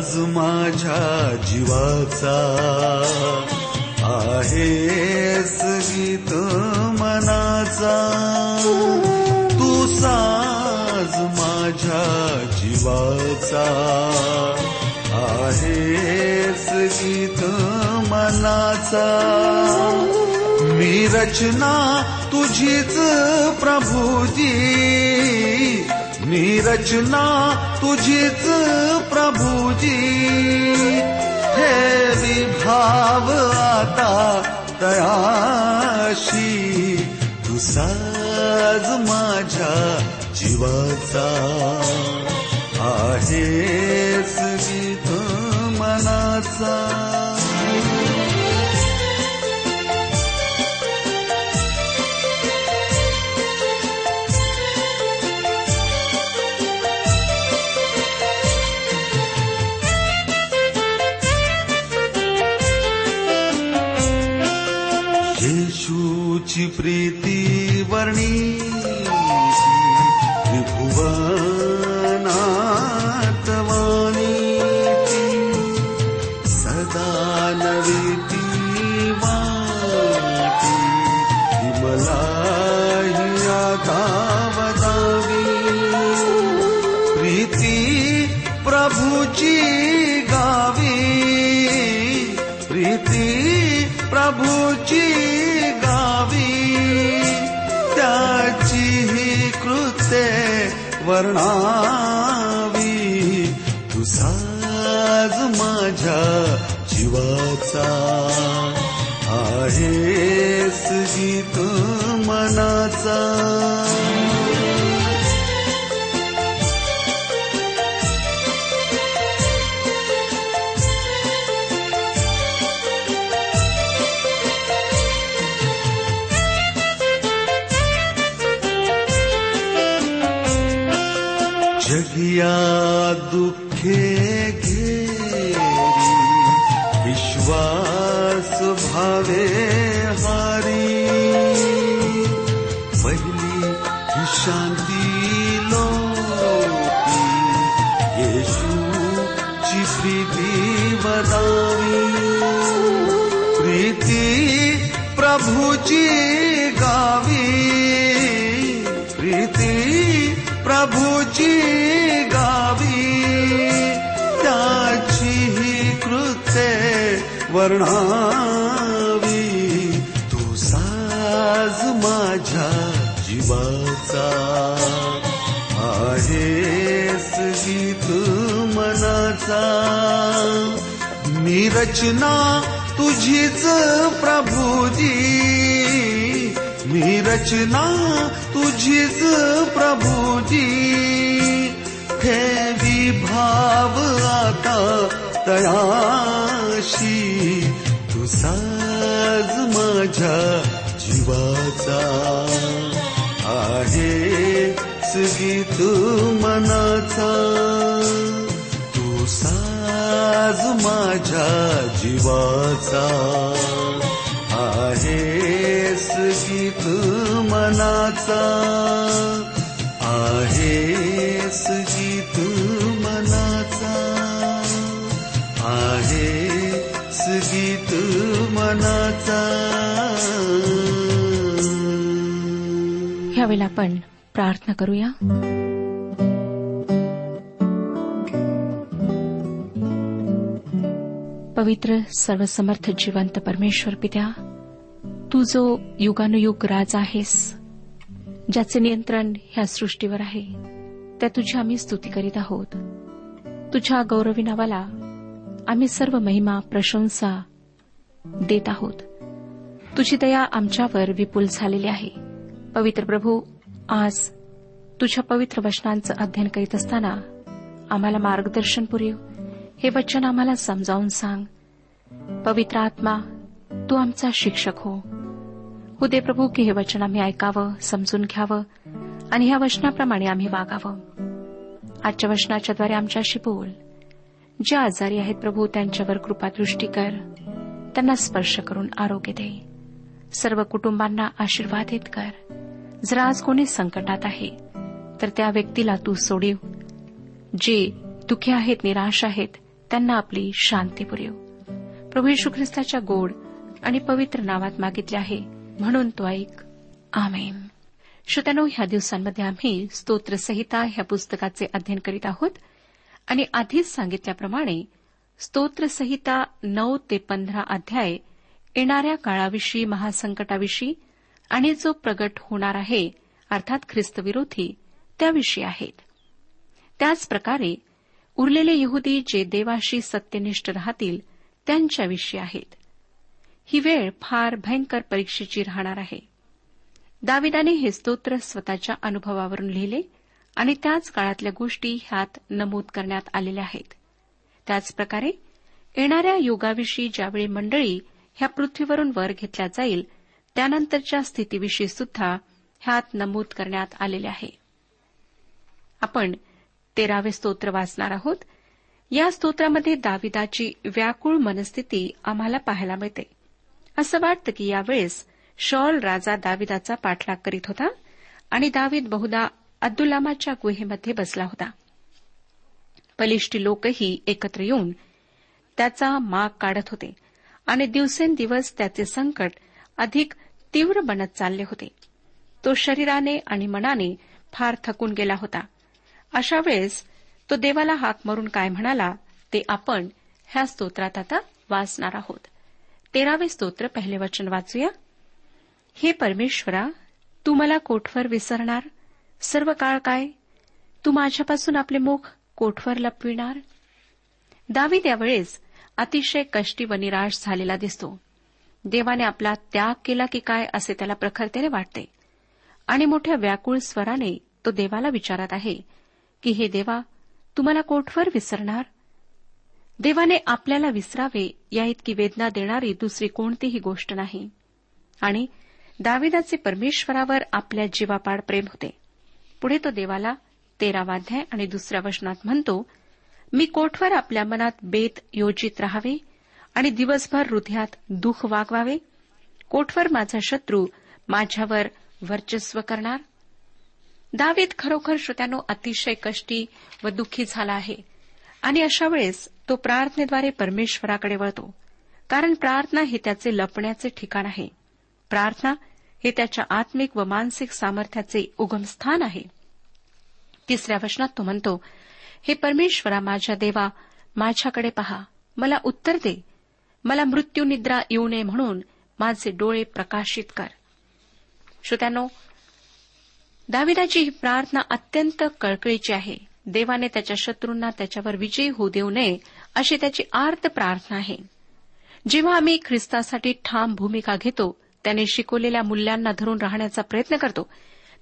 आज माझ्या जीवाचा आहे गीत मनाचा. तू साज माझ्या जीवाचा आहेस गीत मनाचा. मी रचना तुझीच प्रभुजी. मी रचना तुझीच प्रभूजी. हे विभाव आता तयाशी तू साज माझ्या जीवाचा. आहेस गीत मनाचा. तुझी प्रीती वर्णी. माझ्या जीवाचा आहेस गीत मनाचा. मी रचना तुझीच प्रभुजी. मी रचना तुझीच प्रभुजी. हे विभाव आता तयाशी तू साज माझ्या जीवाचा आहे गीत मनाचा. तू साज माझ्या जीवाचा आहेस गीत मनाचा. आहेस गीत मनाचा. आहेस गीत मनाचा. यावेळेला आपण प्रार्थना करूया. पवित्र सर्वसमर्थ जिवंत परमेश्वर पित्या तू जो युगानुयुग राज आहेस ज्याचे नियंत्रण ह्या सृष्टीवर आहे त्या तुझी आम्ही स्तुती करीत आहोत. तुझ्या गौरवी नावाला आम्ही सर्व महिमा प्रशंसा देत आहोत. तुझी दया आमच्यावर विपुल झालेली आहे. पवित्र प्रभू आज तुझ्या पवित्र वचनांचं अध्ययन करीत असताना आम्हाला मार्गदर्शन पुरेव. हे वचन आम्हाला समजावून सांग. पवित्र आत्मा तू आमचा शिक्षक हो. हो दे प्रभू की हे वचन आम्ही ऐकावं समजून घ्यावं आणि ह्या वचनाप्रमाणे आम्ही वागावं. आजच्या वचनाच्याद्वारे आमच्याशी बोल. जे आजारी आहेत प्रभू त्यांच्यावर कृपादृष्टी कर. त्यांना स्पर्श करून आरोग्य दे. सर्व कुटुंबांना आशीर्वादित कर. जर आज कोणी संकटात आहे तर त्या व्यक्तीला तू सोडीव. जे दुःखी आहेत निराश आहेत त्यांना आपली शांती पुरेव. प्रभू यशू ख्रिस्ताच्या गोड आणि पवित्र नावात मागितले आहे म्हणून तो ऐक. आमेन. श्रोत्यानो ह्या दिवसांमध्ये आम्ही स्तोत्रसंहिता ह्या पुस्तकाचे अध्ययन करीत आहोत. आणि आधीच सांगितल्याप्रमाणे स्तोत्रसंहिता नऊ ते पंधरा अध्याय येणाऱ्या काळाविषयी महासंकटाविषयी आणि जो प्रगट होणार आहे अर्थात ख्रिस्तविरोधी त्याविषयी आहेत. त्याचप्रकारे उरलेले यहुदी जे देवाशी सत्यनिष्ठ राहतील त्यांच्याविषयी आहेत. ही वेळ फार भयंकर परीक्षेची राहणार आहे. दाविदाने हे स्तोत्र स्वतःच्या अनुभवावरून लिहिले आणि त्याच काळातल्या गोष्टी ह्यात नमूद करण्यात आलेल्या आहेत. त्याचप्रकारे येणाऱ्या युगाविषयी ज्यावेळी मंडळी ह्या पृथ्वीवरून वर घेतल्या जाईल. त्यानंतरच्या स्थितीविषयी सुद्धा ह्यात नमूद करण्यात आलेले आहे. आपण तेरावे स्तोत्र वाचणार आहोत. या स्तोत्रामध्ये दाविदाची व्याकुळ मनस्थिती आम्हाला पाहायला मिळते. असं वाटतं की यावेळेस शॉल राजा दाविदाचा पाठलाग करीत होता आणि दावीद बहुधा अब्दुलामाच्या गुहेमध्ये बसला होता. बलिष्ठी लोकही एकत्र येऊन त्याचा माग काढत होते. आणि दिवसेंदिवस त्याचे संकट अधिक तीव्र बनत चालले होते. तो शरीराने आणि मनाने फार थकून गेला होता. अशा वेळेस तो देवाला हाक मारून काय म्हणाला ते आपण ह्या स्तोत्रात आता वाचणार आहोत. तेरावे स्तोत्र पहिले वचन वाचूया. हे परमेश्वरा तू मला कोठवर विसरणार? सर्व काळ काय? तू माझ्यापासून आपले मुख कोठवर लपविणार? दावीद त्यावेळेस अतिशय कष्टी व निराश झालेला दिसतो. देवाने आपला त्याग केला की काय असे त्याला प्रखरतेने वाटते. आणि मोठ्या व्याकुळ स्वराने तो देवाला विचारत आहे की हे देवा तुम्हाला कोठवर विसरणार? देवाने आपल्याला विसरावे या इतकी वेदना देणारी दुसरी कोणतीही गोष्ट नाही. आणि दाविदाचे परमेश्वरावर आपल्या जीवापाड प्रेम होते. पुढे तो देवाला तेरावाध्याय आणि दुसऱ्या वचनात म्हणतो मी कोठवर आपल्या मनात बेत योजित राहावे आणि दिवसभर हृदयात दुःख वागवावे? कोठवर माझा शत्रू माझ्यावर वर्चस्व करणार? दावीद खरोखर श्रोत्यानो अतिशय कष्टी व दुःखी झाला आहे. आणि अशा वेळेस तो प्रार्थनेद्वारे परमेश्वराकडे वळतो. कारण प्रार्थना हे त्याचे लपण्याचे ठिकाण आहे. प्रार्थना हे त्याच्या आत्मिक व मानसिक सामर्थ्याचे उगमस्थान आहे. तिसऱ्या वचनात तो म्हणतो हे परमेश्वरा माझ्या देवा माझ्याकडे पहा. मला उत्तर दे. मला मृत्यू निद्रा येऊ नये म्हणून माझे डोळे प्रकाशित कर. श्रोत्यानो दाविदाची ही प्रार्थना अत्यंत कळकळीची आहे. देवाने त्याच्या शत्रूंना त्याच्यावर विजयी होऊ देऊ नये अशी त्याची आर्त प्रार्थना आहे. जेव्हा आम्ही ख्रिस्तासाठी ठाम भूमिका घेतो त्याने शिकवलेल्या मूल्यांना धरून राहण्याचा प्रयत्न करतो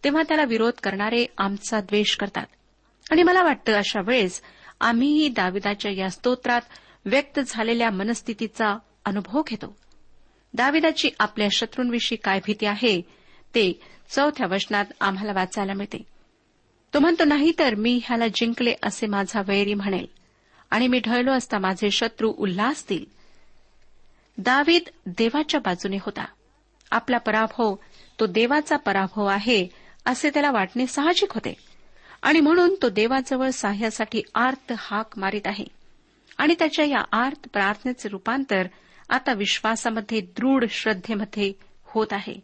तेव्हा त्याला विरोध करणारे आमचा द्वेष करतात. आणि मला वाटतं अशा वेळेस आम्हीही दाविदाच्या या स्तोत्रात व्यक्त झालेल्या मनस्थितीचा अनुभव घेतो. दाविदाची आपल्या शत्रूंविषयी काय भीती आहे ते चौथ्या वचनात आम्हाला वाचायला मिळते. तो म्हणतो नाही तर मी ह्याला जिंकले असे माझा वैरी म्हणेल आणि मी ढळलो असता माझे शत्रू उल्हासतील दावीद देवाच्या बाजूने होता. आपला पराभव तो देवाचा पराभव आहे असे त्याला वाटणे साहजिक होते. आणि म्हणून तो देवाजवळ सहाय्यासाठी आर्त हाक मारित आहे. आणि त्याच्या या आर्त प्रार्थनेचे रूपांतर आता विश्वासामध्ये दृढ श्रद्धेमध्ये होत आहे.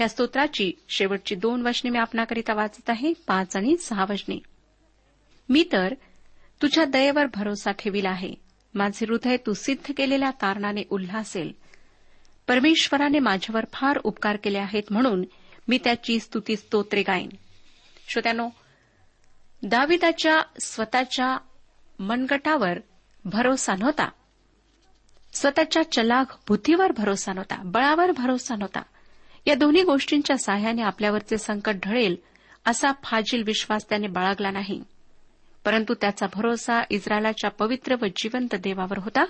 या स्तोत्राची शेवटची दोन वचने मी आपणाकरिता वाचत आहे पाच आणि सहा वचने. मी तर तुझ्या दयेवर भरोसा ठेविला आहे. माझे हृदय तू सिद्ध केलेल्या कारणाने उल्हासेल. परमेश्वराने माझ्यावर फार उपकार केले आहेत म्हणून मी त्याची स्तुती स्तोत्रे गाईन. श्रोत्यानो दाविदाच्या स्वतःच्या मनगटावर भरोसा नव्हता. स्वतःच्या चलाख बुद्धीवर भरोसा नव्हता बळावर भरोसा नव्हता. या दोन्ही गोष्टींच्या साह्याने आपल्यावरचे संकट ढळेल असा फाजील विश्वास त्याने बाळगला नाही. परंतु त्याचा भरोसा इस्रायलाच्या पवित्र व जिवंत देवावर होता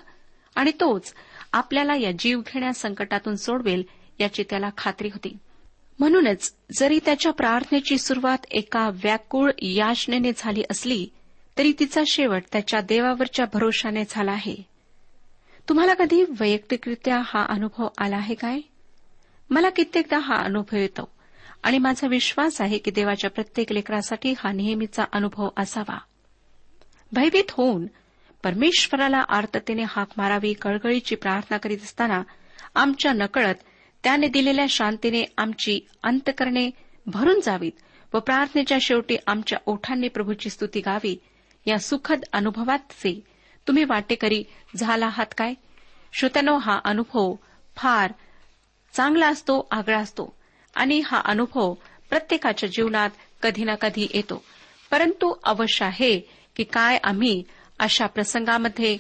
आणि तोच आपल्याला या जीवघेण्या संकटातून सोडवेल याची त्याला खात्री होती. म्हणूनच जरी त्याच्या प्रार्थनेची सुरुवात एका व्याकुळ याचनेने झाली असली तरी तिचा शेवट त्याच्या देवावरच्या भरोशाने झाला आहे. तुम्हाला कधी वैयक्तिकरित्या हा अनुभव आला आहे काय? मला कित्येकदा हा अनुभव येतो आणि माझा विश्वास आहे की देवाच्या प्रत्येक लेकरासाठी हा नेहमीचा अनुभव असावा. भयभीत होऊन परमेश्वराला आर्ततेने हाक मारावी कळकळीची प्रार्थना करीत असताना आमच्या नकळत त्याने दिलेल्या शांतीने आमची अंतकरणे भरून जावीत व प्रार्थनेच्या शेवटी आमच्या ओठांनी प्रभूची स्तुती गावी. या सुखद अनुभवाचे तुम्ही वाटेकरी झाला आहात काय? श्रोत्यानो हा अनुभव फार चांगला असतो आगळा असतो. आणि हा अनुभव प्रत्येकाच्या जीवनात कधी ना कधी येतो. परंतु अवश्य आहे की काय आम्ही अशा प्रसंगामध्ये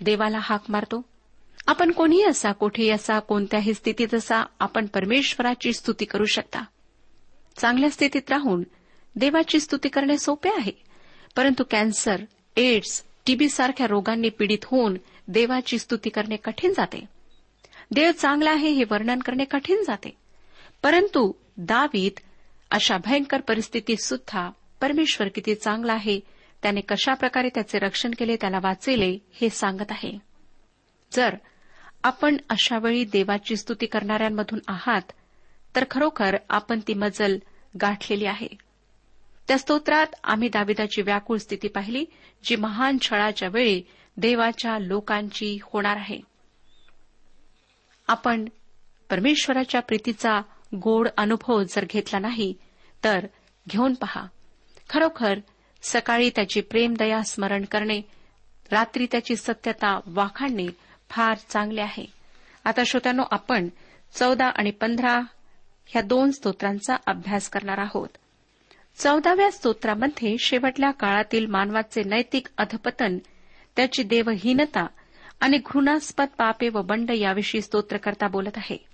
देवाला हाक मारतो? आपण कोणीही असा कोठेही असा कोणत्याही स्थितीत असा आपण परमेश्वराची स्तुती करू शकता. चांगल्या स्थितीत राहून देवाची स्तुती करणे सोपे आहे. परंतु कॅन्सर एड्स टीबी सारख्या रोगांनी पीडित होऊन देवाची स्तुती करणे कठीण जाते. देव चांगला आहे हे वर्णन करणे कठीण जाते. परंतु दावीत अशा भयंकर परिस्थितीत सुद्धा परमेश्वर किती चांगला आहे त्याने कशाप्रकारे त्याचे रक्षण केले त्याला वाचेले हे सांगत आहे. जर आपण अशावेळी देवाची स्तुती करणाऱ्यांमधून आहात तर खरोखर आपण ती मजल गाठलेली आहे. त्या स्तोत्रात आम्ही दाविदाची व्याकुळ स्थिती पाहिली जी महान छळाच्या वेळी देवाच्या लोकांची होणार आहे. आपण परमेश्वराच्या प्रीतीचा गोड अनुभव जर घेतला नाही तर घेऊन पहा. खरोखर सकाळी त्याची प्रेमदया स्मरण करणे रात्री त्याची सत्यता वाखाणणे फार चांगले आहे. आता श्रोत्यानो आपण चौदा आणि पंधरा ह्या दोन स्तोत्रांचा अभ्यास करणार आहोत. चौदाव्या स्तोत्रामध्ये शेवटल्या काळातील मानवाचे नैतिक अधपतन त्याची देवहीनता आणि घृणास्पद पापे व बंड याविषयी स्तोत्रकर्ता बोलत आहे.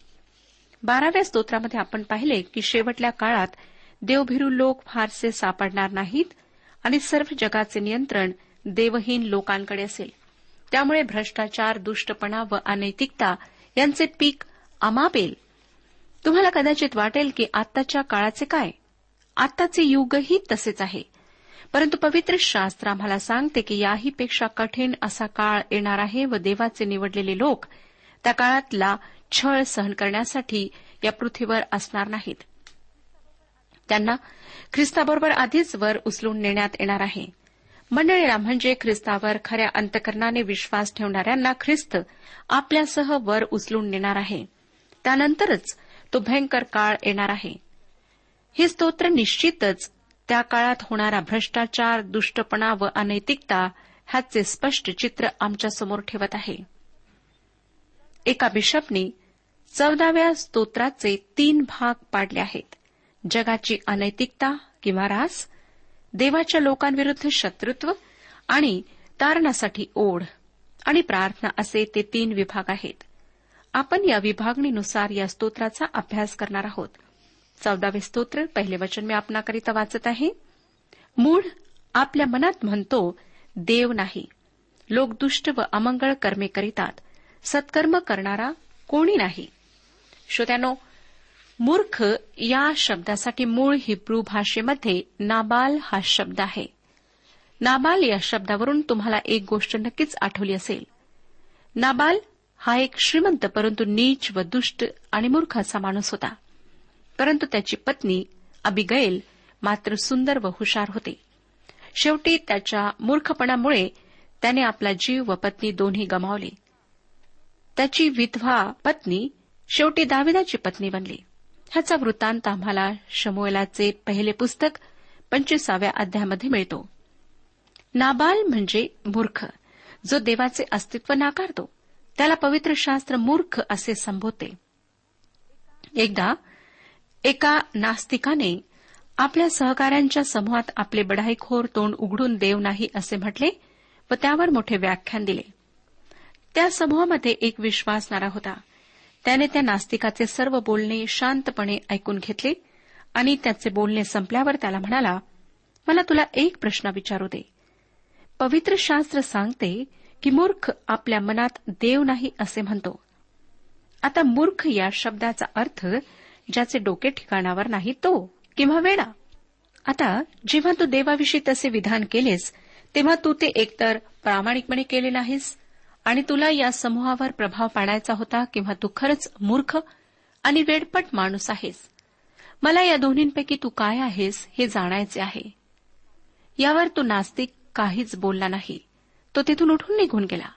बाराव्या स्तोत्रामध्ये आपण पाहिले की शेवटल्या काळात देवभिरू लोक फारसे सापडणार नाहीत आणि सर्व जगाचे नियंत्रण देवहीन लोकांकडे असेल. त्यामुळे भ्रष्टाचार दुष्टपणा व अनैतिकता यांचे पीक अमापेल. तुम्हाला कदाचित वाटेल की आत्ताच्या काळाचे काय? आत्ताचे युगही तसेच आहे. परंतु पवित्र शास्त्र आम्हाला सांगते की याहीपेक्षा कठीण असा काळ येणार आहे व देवाचे निवडलेले लोक त्या काळातला छळ सहन करण्यासाठी या पृथ्वीवर असणार नाहीत. त्यांना ख्रिस्ताबरोबर आधीच वर उचलून नेण्यात येणार आहे. मंडळीला म्हणजे ख्रिस्तावर खऱ्या अंतकरणाने विश्वास ठेवणाऱ्यांना ख्रिस्त आपल्यासह वर उचलून नेणार आहे. त्यानंतरच तो भयंकर काळ येणार आहे. हे स्तोत्र निश्चितच त्या काळात होणारा भ्रष्टाचार दुष्टपणा व अनैतिकता ह्याचे स्पष्ट चित्र आमच्यासमोर ठेवत आहे. एका बिशपने चौदाव्या स्तोत्राचे तीन भाग पाडले आहेत. जगाची अनैतिकता किंवा रास देवाच्या लोकांविरुद्ध शत्रुत्व आणि तारणासाठी ओढ आणि प्रार्थना असे ते तीन विभाग आहेत. आपण या विभागणीनुसार या स्तोत्राचा अभ्यास करणार आहोत. चौदावे स्तोत्र पहिले वचन मी आपणाकरिता वाचत आहे. मूढ आपल्या मनात म्हणतो देव नाही. लोक दुष्ट व अमंगळ कर्मे करीतात. सत्कर्म करणारा कोणी नाही. श्रोत्यानो मूर्ख या शब्दासाठी मूळ हिब्रू भाषेमध्ये नाबाल हा शब्द आहे. नाबाल या शब्दावरून तुम्हाला एक गोष्ट नक्कीच आठवली असेल. नाबाल हा एक श्रीमंत परंतु नीच व दुष्ट आणि मूर्ख असा माणूस होता. परंतु त्याची पत्नी अबिगैल मात्र सुंदर व हुशार होते. शेवटी त्याच्या मूर्खपणामुळे त्याने आपला जीव व पत्नी दोन्ही गमावले. त्याची विधवा पत्नी शेवटी दाविदाची पत्नी बनली. ह्याचा वृत्तांत आम्हाला शमोएलाचे पहिले पुस्तक पंचवीसाव्या अध्यामध्ये मिळतो. नाबाल म्हणजे मूर्ख. जो देवाचे अस्तित्व नाकारतो त्याला पवित्र शास्त्र मूर्ख असे संबोधते. एकदा एका नास्तिकाने आपल्या सहकाऱ्यांच्या समूहात आपले बढाईखोर तोंड उघडून देव नाही असे म्हटले व त्यावर मोठे व्याख्यान दिले. त्या समूहामध्ये एक विश्वासणारा होता. त्याने त्या नास्तिकाचे सर्व बोलणे शांतपणे ऐकून घेतले आणि त्याचे बोलणे संपल्यावर त्याला म्हणाला मला तुला एक प्रश्न विचारू दे. पवित्र शास्त्र सांगते की मूर्ख आपल्या मनात देव नाही असे म्हणतो. आता मूर्ख या शब्दाचा अर्थ ज्याचे डोके ठिकाणावर नाही तो किंवा वेडा. आता जेव्हा तू देवाविषयी तसे विधान केलेस तेव्हा तू ते एकतर प्रामाणिकपणे केले नाहीस आणि तुला या समूहावर प्रभाव पाडायचा होता किंवा तू खरंच मूर्ख आणि वेडपट माणूस आहेस. मला या दोन्हींपैकी तू काय आहेस हे जाणायचे आहे. यावर तो नास्तिक काहीच बोलला नाही. तो तिथून उठून निघून गेला.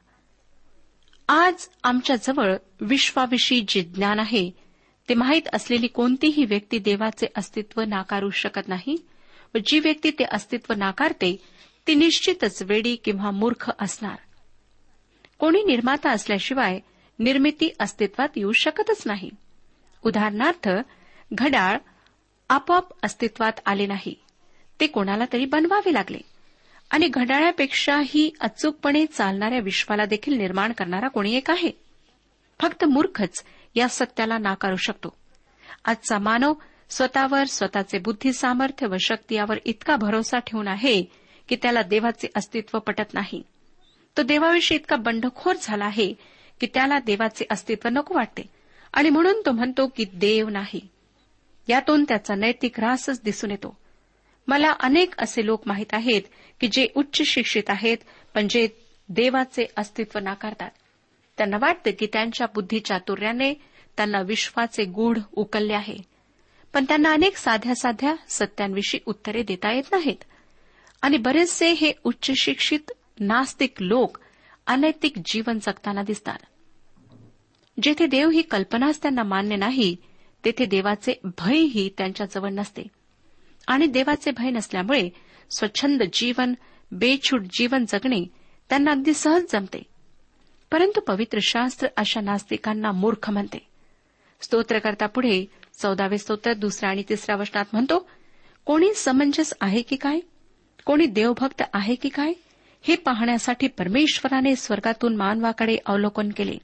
आज आमच्याजवळ विश्वाविषयी जे ज्ञान आहे ते माहीत असलेली कोणतीही व्यक्ती देवाचे अस्तित्व नाकारू शकत नाही व जी व्यक्ती ते अस्तित्व नाकारते ती निश्चितच वेडी किंवा मूर्ख असणार. कोणी निर्माता असल्याशिवाय निर्मिती अस्तित्वात येऊ शकतच नाही. उदाहरणार्थ घड्याळ आपोआप अस्तित्वात आले नाही. ते कोणाला तरी बनवावे लागले. आणि घड्याळापेक्षाही अचूकपणे चालणाऱ्या विश्वाला देखील निर्माण करणारा कोणी एक आहे. फक्त मूर्खच या सत्याला नाकारू शकतो. आजचा मानव स्वतःवर स्वतःचे बुद्धी सामर्थ्य व शक्ती यावर इतका भरोसा ठेवून आहे की त्याला देवाचे अस्तित्व पटत नाही. तो देवाविषयी इतका बंडखोर झाला आहे की त्याला देवाचे अस्तित्व नको वाटते. आणि म्हणून तो म्हणतो की देव नाही. यातून त्याचा नैतिक रासच दिसून येतो. मला अनेक असे लोक माहीत आहेत की जे उच्च शिक्षित आहेत पण जे देवाचे अस्तित्व नाकारतात. त्यांना वाटतं की त्यांच्या बुद्धीचातुर्याने त्यांना विश्वाचे गूढ उकलले आहे. पण त्यांना अनेक साध्या साध्या सत्यांविषयी उत्तरे देता येत नाहीत. आणि बरेचसे हे उच्च शिक्षित नास्तिक लोक अनैतिक जीवन जगताना दिसतात. जेथे देव ही कल्पनाच त्यांना मान्य नाही तेथे देवाचे भयही त्यांच्याजवळ नसते. आणि देवाचे भय नसल्यामुळे स्वच्छंद जीवन बेछूट जीवन जगणे त्यांना अगदी सहज जमते. परंतु पवित्र शास्त्र अशा नास्तिकांना मूर्ख म्हणते. स्तोत्रकर्ता पुढे चौदावे स्तोत्र दुसऱ्या आणि तिसऱ्या वचनात म्हणतो कोणी समंजस आहे की काय? कोणी देवभक्त आहे की काय? हे पाहण्यासाठी परमेश्वराने स्वर्गातून मानवाकडे अवलोकन केले.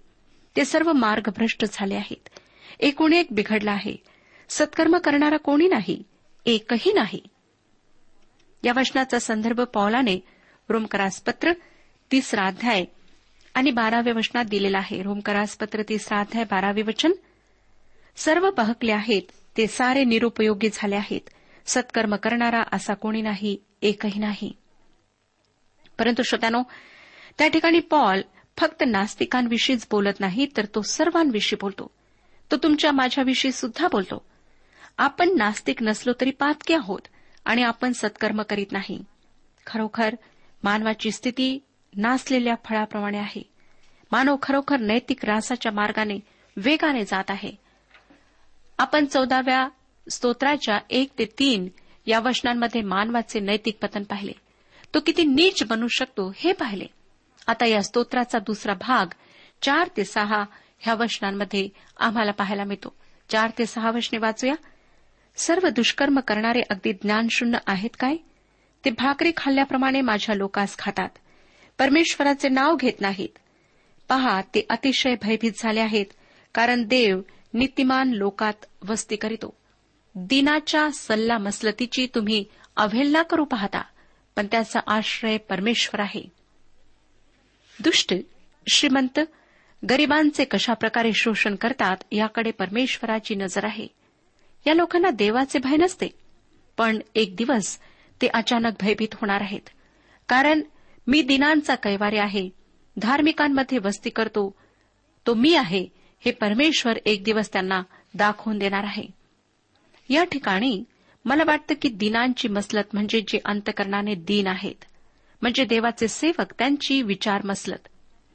ते सर्व मार्ग भ्रष्ट झाले आहेत. एकूण एक बिघडला आहे. सत्कर्म करणारा कोणी नाही? एकही नाही. या वचनाचा संदर्भ पौलाने रोमकरासपत्र तिसरा अध्याय आणि बाराव्या वचनात दिलेला आहे. रोमकरासपत्र तिसरा अध्याय बारावे वचन. सर्व बहकले आहेत ते सारे निरुपयोगी झाले आहेत. सत्कर्म करणारा असा कोणी नाही? एकही नाही. परंतु श्रोत्यानो त्या ठिकाणी पॉल फक्त नास्तिकांविषयीच बोलत नाही तर तो सर्वांविषयी बोलतो. तो तुमच्या माझ्याविषयी सुद्धा बोलतो. आपण नास्तिक नसलो तरी पातके आहोत आणि आपण सत्कर्म करीत नाही. खरोखर मानवाची स्थिती नासलेल्या फळाप्रमाणे आहे. मानव खरोखर नैतिक रासाच्या मार्गाने वेगाने जात आहे. आपण चौदाव्या स्तोत्राच्या एक ते तीन या वचनांमध्ये मानवाचे नैतिक पतन पाहिले. तो किती नीच बनू शकतो हे पाहिले. आता या स्तोत्राचा दुसरा भाग चार ते सहा ह्या वचनांमध्ये आम्हाला पाहायला मिळतो. चार ते सहा वचने वाचूया. सर्व दुष्कर्म करणारे अगदी ज्ञानशून्य आहेत काय? ते भाकरी खाल्ल्याप्रमाणे माझ्या लोकास खातात. परमेश्वराचे नाव घेत नाहीत. पहा ते अतिशय भयभीत झाले आहेत कारण देव नीतिमान लोकात वस्ती करीतो. दिनाच्या सल्ला मसलतीची तुम्ही अवहेलना करू पाहता. पण त्याचा आश्रय परमेश्वर आहे. दुष्ट श्रीमंत गरिबांचे कशाप्रकारे शोषण करतात याकडे परमेश्वराची नजर आहे. या लोकांना देवाचे भय नसते पण एक दिवस ते अचानक भयभीत होणार आहेत. कारण मी दिनांचा कैवारी आहे धार्मिकांमध्ये वस्ती करतो तो मी आहे हे परमेश्वर एक दिवस त्यांना दाखवून देणार आहे. या ठिकाणी मला वाटतं की दिनांची मसलत म्हणजे जे अंतकरणाने दिन आहेत म्हणजे देवाचे सेवक त्यांची विचार मसलत.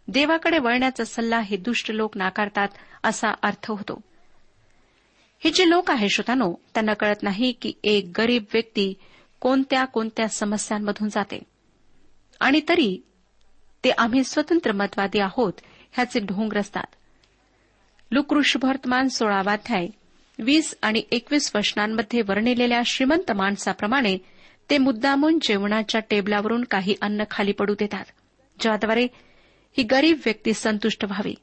देवाकडे वळण्याचा सल्ला हे दुष्ट लोक नाकारतात असा अर्थ होतो. हे जे लोक आहे श्रोतानो त्यांना कळत नाही की एक गरीब व्यक्ती कोणत्या कोणत्या समस्यांमधून जाते. आणि तरी ते आम्ही स्वतंत्र मतवादी आहोत ह्याचे ढोंग रचतात. लुकृष वर्तमान सोळावाध्याय वीस आणि एकवीस वचनांमध्ये वर्णिलेल्या श्रीमंत माणसाप्रमाणे ते मुद्दामून जेवणाच्या टेबलावरून काही अन्न खाली पडू देतात. ज्याद्वारे ही गरीब व्यक्ती संतुष्ट व्हावी.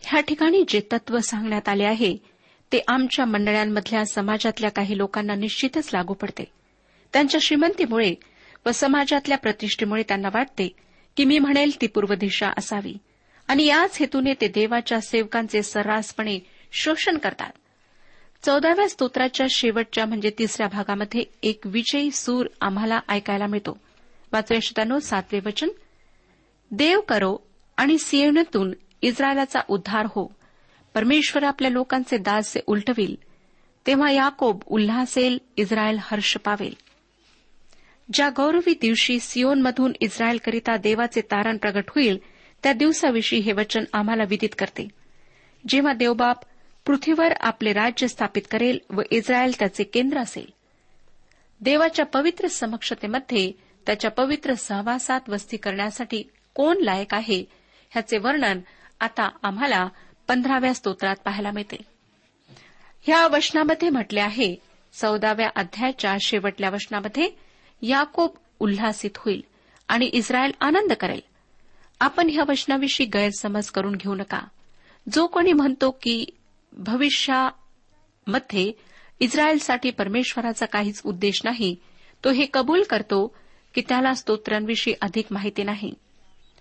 ह्या ठिकाणी जे तत्व सांगण्यात आले आहे ते आमच्या मंडळांमधल्या समाजातल्या काही लोकांना निश्चितच लागू पडते. त्यांच्या श्रीमंतीमुळे व समाजातल्या प्रतिष्ठेमुळे त्यांना वाटते की मी म्हणेल ती पूर्व दिशा असावी. आणि याच हेतूने ते देवाच्या सेवकांचे सर्रासपणे शोषण करतात. चौदाव्या स्तोत्राच्या शेवटच्या म्हणजे तिसऱ्या भागामध्ये एक विजयी सूर आम्हाला ऐकायला मिळतो. वाचूया श्रोत्यानो सातवे वचन. देव करो आणि सियनतून इस्रायलाचा उद्धार हो. परमेश्वर आपल्या लोकांचे दास्य उलटविल. तेव्हा याकोब उल्हासेल इस्रायल हर्ष पावेल. ज्या गौरवी दिवशी सियोनमधून इस्रायलकरिता देवाचे तारण प्रगट होईल त्या दिवसाविषयी हे वचन आम्हाला विदित करते. जेव्हा देवबाप पृथ्वीवर आपले राज्य स्थापित करेल व इस्रायल त्याचे केंद्र असेल. देवाच्या पवित्र समक्षतेमध्ये त्याच्या पवित्र सहवासात वस्ती करण्यासाठी कोण लायक आहे ह्याचे वर्णन आता आम्हाला पंधराव्या स्तोत्रात पाहायला मिळते. ह्या वचनामध्ये म्हटले आहे चौदाव्या अध्यायाच्या शेवटल्या वचनामध्ये याकोब उल्हासित होईल आणि इस्रायल आनंद करेल. आपण ह्या वचनाविषयी गैरसमज करून घेऊ नका. जो कोणी म्हणतो की भविष्यामध्ये इस्रायलसाठी परमेश्वराचा काहीच उद्देश नाही तो हे कबूल करतो की त्याला स्तोत्रांविषयी अधिक माहिती नाही.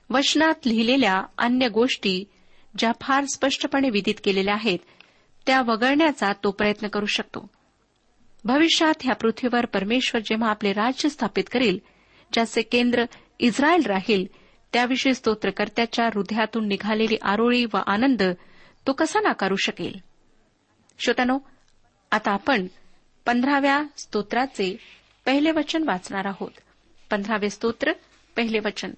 वचनात लिहिलेल्या अन्य गोष्टी ज्या फार स्पष्टपणे विदित केलेल्या आहेत त्या वगळण्याचा तो प्रयत्न करू शकतो. भविष्यात ह्या पृथ्वीवर परमेश्वर जेव्हा आपले राज्य स्थापित करेल ज्याचे केंद्र इस्रायल राहील त्याविषयी स्तोत्रकर्त्याच्या हृदयातून निघालेली आरोळी व आनंद तो कसा नाकारू शकेल? श्रोत्यानो आता आपण पंधराव्या स्तोत्राचे पहिले वचन वाचणार आहोत. पंधरावे स्तोत्र पहिले वचन.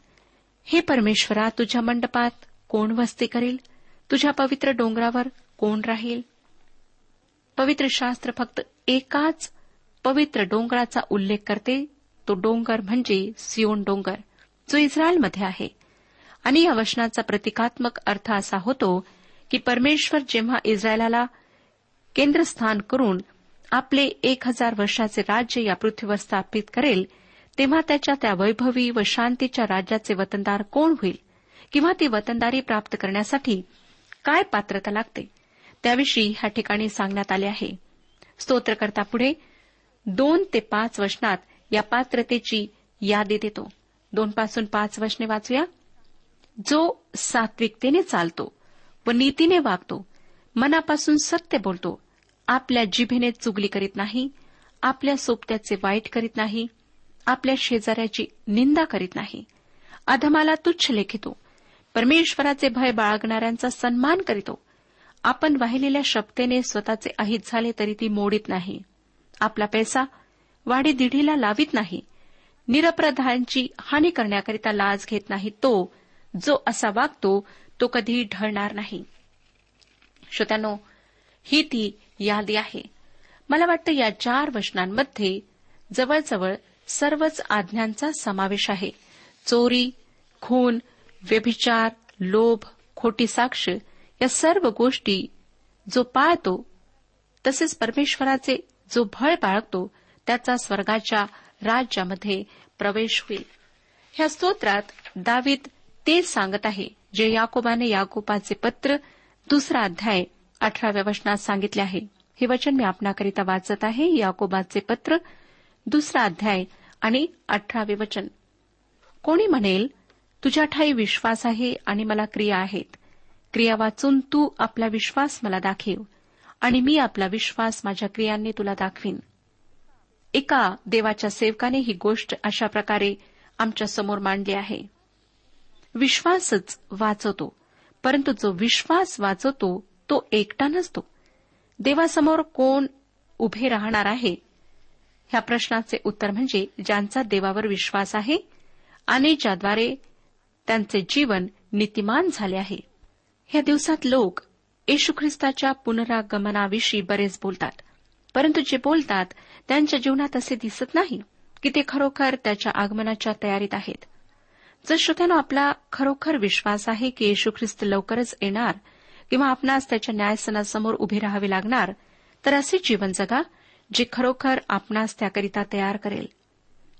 हे परमेश्वरा तुझ्या मंडपात कोण वस्ती करेल? तुझ्या पवित्र डोंगरावर कोण राहील? पवित्र शास्त्र फक्त एकाच पवित्र डोंगराचा उल्लेख करते. तो डोंगर म्हणजे सियोन डोंगर जो इस्रायलमध्ये आहे. आणि या वचनाचा प्रतिकात्मक अर्थ असा होतो की परमेश्वर जेव्हा इस्रायलाला केंद्रस्थान करून आपले एक हजार वर्षाचे राज्य या पृथ्वीवर स्थापित करेल तेव्हा त्याच्या त्या वैभवी व शांतीच्या राज्याचे वतनदार कोण होईल? किंवा ती वतनदारी प्राप्त करण्यासाठी काय पात्रता लागते? त्याविषयी ह्या ठिकाणी सांगण्यात आले आहे. स्तोत्रकर्ता पुढे दोन ते पाच वचनात या पात्रतेची यादी देतो. दोन पासून पाच वचने वाचूया. जो सात्विकतेने चालतो व नीतीने वागतो. मनापासून सत्य बोलतो. आपल्या जिभेने चुगली करीत नाही. आपल्या सोबत्याचे वाईट करीत नाही. आपल्या शेजाऱ्याची निंदा करीत नाही. अधमाला तुच्छ लेखितो. परमेश्वराचे भय बाळगणाऱ्यांचा सन्मान करीतो. आपण वाहिलेल्या शब्देने स्वतःचे अहित झाले तरी ती मोडीत नाही. आपला पैसा वाढी दिढीला लावित नाही. निरपराधांची हानी करण्याकरिता लाज घेत नाही तो जो असा वागतो तो कधीही ढळणार नाही. श्रोत्यानो ही ती यादी आहे. मला वाटतं या चार वचनांमध्ये जवळजवळ सर्वच आज्ञांचा समावेश आहे. चोरी खून व्यभिचार लोभ खोटी साक्ष या सर्व गोष्टी जो पाळतो तसेच परमेश्वराचे जो भय बाळगतो त्याचा स्वर्गाच्या राज्यामध्ये प्रवेश होईल. ह्या स्तोत्रात दावीद तेच सांगत आहे जे याकोबाने याकोबाचे पत्र दुसरा अध्याय अठराव्या वचनात सांगितले आहे. हे वचन मी आपणाकरिता वाचत आहे याकोबाचे पत्र दुसरा अध्याय आणि अठरावे वचन. कोणी म्हणेल तुझ्या ठाई विश्वास आहे आणि मला क्रिया आहेत. क्रिया वाचून तू आपला विश्वास मला दाखव आणि मी आपला विश्वास माझ्या क्रियांनी तुला दाखवीन. एका देवाच्या सेवकाने ही गोष्ट अशा प्रकारे आमच्यासमोर मांडली आहे. विश्वासच वाचवतो परंतु जो विश्वास वाचवतो तो एकटा नसतो. देवासमोर कोण उभे राहणार आहे? ह्या प्रश्नाचे उत्तर म्हणजे ज्यांचा देवावर विश्वास आहे आणि ज्याद्वारे त्यांचे जीवन नीतिमान झाले आहे. ह्या दिवसात लोक येशू ख्रिस्ताच्या पुनरागमनाविषयी बरेच बोलतात. परंतु जे बोलतात त्यांच्या जीवनात असे दिसत नाही की ते खरोखर त्याच्या आगमनाच्या तयारीत आहेत. जर श्रोत्यानो आपला खरोखर विश्वास आहे की येशू ख्रिस्त लवकरच येणार किंवा आपणास त्याच्या न्यायसनासमोर उभे राहावे लागणार तर असे जीवन जगा जे खरोखर आपणास त्याकरिता तयार करेल.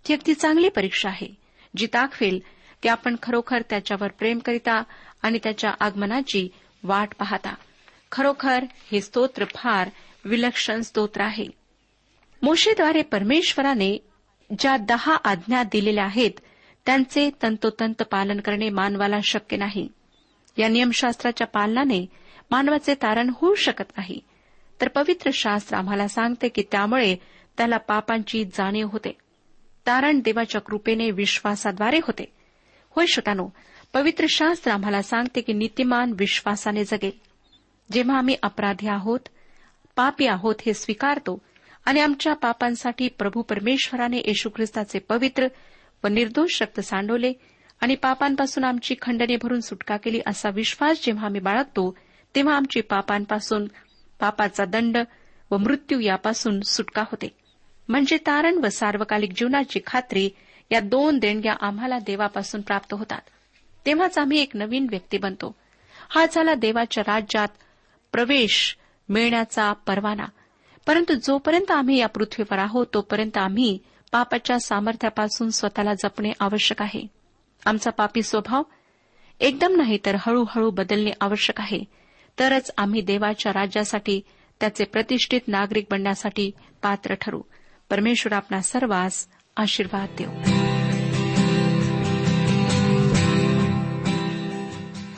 ती अगदी चांगली परीक्षा आहे जी दाखवेल की आपण खरोखर त्याच्यावर प्रेम करिता आणि त्याच्या आगमनाची वाट पाहता. खरोखर हे स्तोत्र फार विलक्षण स्तोत्र आहे. मोशेद्वारे परमेश्वराने ज्या दहा आज्ञा दिलेल्या आहेत त्यांचे तंतोतंत पालन करणे मानवाला शक्य नाही. या नियमशास्त्राच्या पालनाने मानवाचे तारण होऊ शकत नाही. तर पवित्र शास्त्र आम्हाला सांगते की त्यामुळे त्याला पापांची जाणीव होते. तारण देवाच्या कृपेने विश्वासाद्वारे होते. होय श्रोतानो पवित्र शास्त्र आम्हाला सांगते की नीतिमान विश्वासाने जगेल. जेव्हा आम्ही अपराधी आहोत पापी आहोत हे स्वीकारतो आणि आमच्या पापांसाठी प्रभू परमेश्वराने येशू ख्रिस्ताचे पवित्र व निर्दोष रक्त सांडवले आणि पापांपासून आमची खंडने भरून सुटका केली असा विश्वास जेव्हा आम्ही बाळगतो तेव्हा आमची पापांपासून पापाचा दंड व मृत्यू यापासून सुटका होते. म्हणजे तारण व सार्वकालिक जीवनाची खात्री या दोन देणग्या आम्हाला देवापासून प्राप्त होतात. तेव्हाच आम्ही एक नवीन व्यक्ती बनतो. हा झाला देवाच्या राज्यात प्रवेश मिळण्याचा परवाना. परंतु जोपर्यंत आम्ही या पृथ्वीवर आहोत तोपर्यंत आम्ही पापाच्या सामर्थ्यापासून स्वतःला जपणे आवश्यक आहे. आमचा पापी स्वभाव एकदम नाही तर हळूहळू बदलणे आवश्यक आहे. तरच आम्ही देवाच्या राज्यासाठी त्याचे प्रतिष्ठित नागरिक बनण्यासाठी पात्र ठरू. परमेश्वर आपला सर्वांस आशीर्वाद देऊ.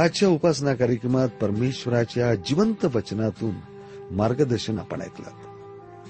आजच्या उपासना कार्यक्रमात परमेश्वराच्या जिवंत वचनातून मार्गदर्शन आपण ऐकलं.